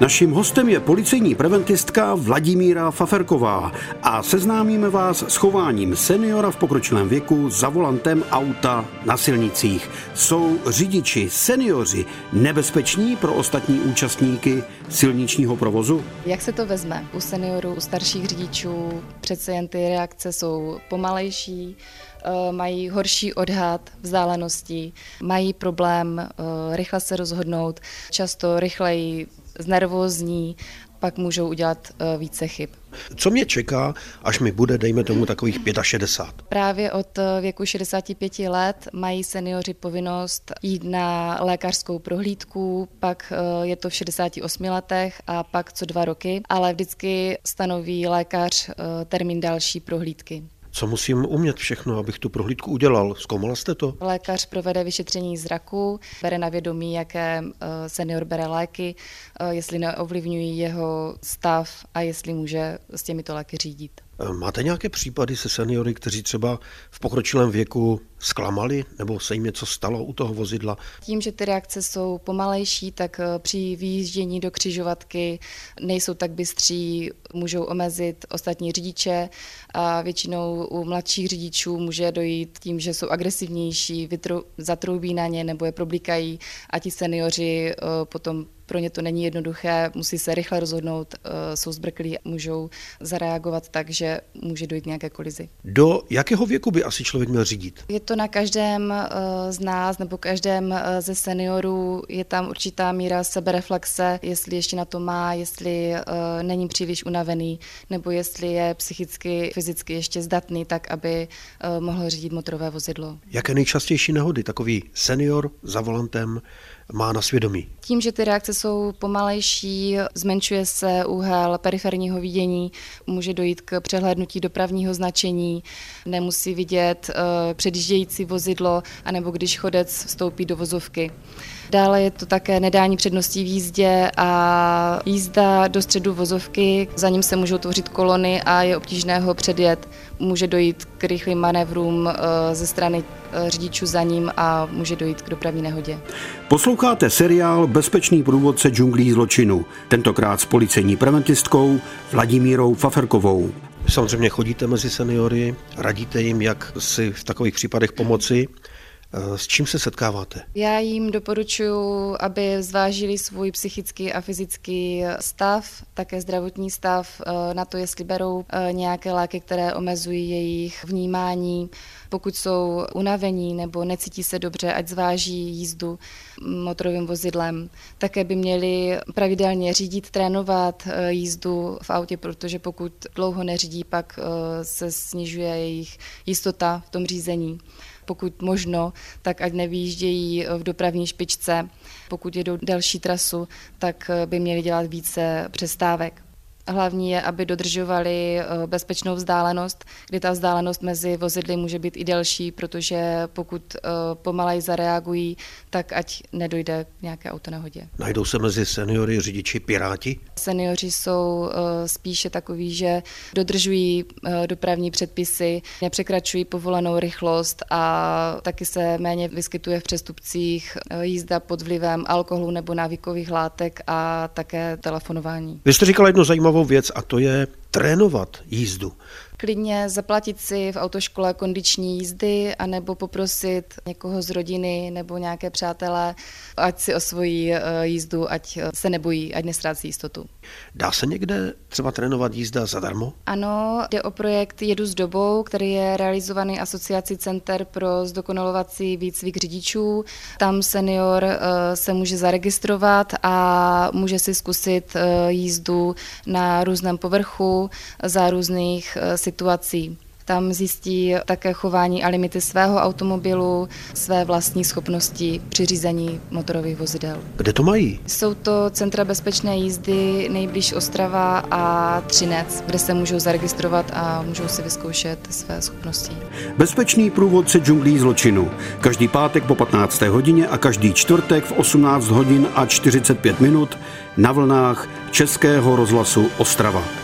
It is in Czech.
Naším hostem je policejní preventistka Vladimíra Faferková a seznámíme vás s chováním seniora v pokročilém věku za volantem auta na silnicích. Jsou řidiči seniori nebezpeční pro ostatní účastníky silničního provozu? Jak se to vezme? U seniorů, u starších řidičů přece jen ty reakce jsou pomalejší, eh, mají horší odhad vzdáleností, mají problém eh, rychle se rozhodnout, často rychleji znervózní, pak můžou udělat eh, více chyb. Co mě čeká, až mi bude, dejme tomu, takových 65? Právě od eh, věku 65 let mají seniori povinnost jít na lékařskou prohlídku, pak eh, je to v 68 letech a pak co dva roky, ale vždycky stanoví lékař termín další prohlídky. Co musím umět všechno, abych tu prohlídku udělal? Zkoumala jste to? Lékař provede vyšetření zraku, bere na vědomí, jaké eh, senior bere léky, eh, jestli neovlivňují jeho stav a jestli může s těmito léky řídit. Máte nějaké případy se seniory, kteří třeba v pokročilém věku zklamali nebo se jim něco stalo u toho vozidla? Tím, že ty reakce jsou pomalejší, tak eh, při výjíždění do křižovatky nejsou tak bystří, můžou omezit ostatní řidiče a většinou u mladších řidičů může dojít tím, že jsou agresivnější, zatroubí na ně nebo je problíkají a ti seniori eh, potom pro ně to není jednoduché, musí se rychle rozhodnout, eh, jsou zbrklí, můžou zareagovat tak, že může dojít nějaké kolizi. Do jakého věku by asi člověk měl řídit? Je to na každém eh, z nás nebo každém eh, ze seniorů, je tam určitá míra sebereflexe, jestli ještě na to má, jestli není příliš unavený, nebo jestli je psychicky, fyzicky ještě zdatný, tak aby mohl řídit motorové vozidlo. Jaké nejčastější nehody takový senior za volantem má na svědomí? Tím, že ty reakce jsou pomalejší, zmenšuje se úhel periferního vidění, může dojít k přehlédnutí dopravního značení, nemusí vidět uh, předjíždějící vozidlo, anebo když chodec vstoupí do vozovky. Dále je to také nedání předností v jízdě a jízda do středu vozovky, za ním se můžou tvořit kolony a je obtížné ho předjet. Může dojít k rychlým manévrům eh, ze strany eh, řidičů za ním a může dojít k dopravní nehodě. Posloucháte seriál Bezpečný průvodce džunglí zločinu, tentokrát s policejní preventistkou Vladimírou Faferkovou. Samozřejmě chodíte mezi seniory, radíte jim, jak si v takových případech pomoci. Eh, s čím se setkáváte? Já jim doporučuji, aby zvážili svůj psychický a fyzický stav, také zdravotní stav, eh, na to, jestli berou eh, nějaké léky, které omezují jejich vnímání. Pokud jsou unavení nebo necítí se dobře, ať zváží jízdu motorovým vozidlem. Také by měli pravidelně řídit, trénovat jízdu v autě, protože pokud dlouho neřídí, pak se snižuje jejich jistota v tom řízení pokud možno, tak ať nevýjíždějí v dopravní špičce. Pokud jedou další trasu, tak by měli dělat více přestávek. Hlavní je, aby dodržovali eh, bezpečnou vzdálenost, kdy ta vzdálenost mezi vozidly může být i delší, protože pokud eh, pomaleji zareagují, tak ať nedojde k nějaké autonehodě. Najdou se mezi seniory řidiči piráti? Seniori jsou eh, spíše takový, že dodržují dopravní předpisy, nepřekračují povolenou rychlost a taky se méně vyskytuje v přestupcích jízda pod vlivem alkoholu nebo návykových látek a také telefonování. Vy jste říkala jednu zajímavou věc a to je trénovat jízdu klidně zaplatit si v autoškole kondiční jízdy anebo poprosit někoho z rodiny nebo nějaké přátelé, ať si osvojí eh, jízdu, ať eh, se nebojí, ať nestrácí jistotu. Dá se někde třeba trénovat jízda zadarmo? Ano, jde o projekt Jedu s dobou, který je realizovaný asociací Center pro zdokonalovací výcvik řidičů. Tam senior eh, se může zaregistrovat a může si zkusit jízdu na různém povrchu za různých situací situací. Tam zjistí také chování a limity svého automobilu, své vlastní schopnosti při řízení motorových vozidel. Kde to mají? Jsou to centra bezpečné jízdy nejblíž Ostrava a Třinec, kde se můžou zaregistrovat a můžou si vyzkoušet své schopnosti. Bezpečný průvodce džunglí zločinu. Každý pátek po 15. hodině a každý čtvrtek v 18 hodin a 45 minut na vlnách Českého rozhlasu Ostrava.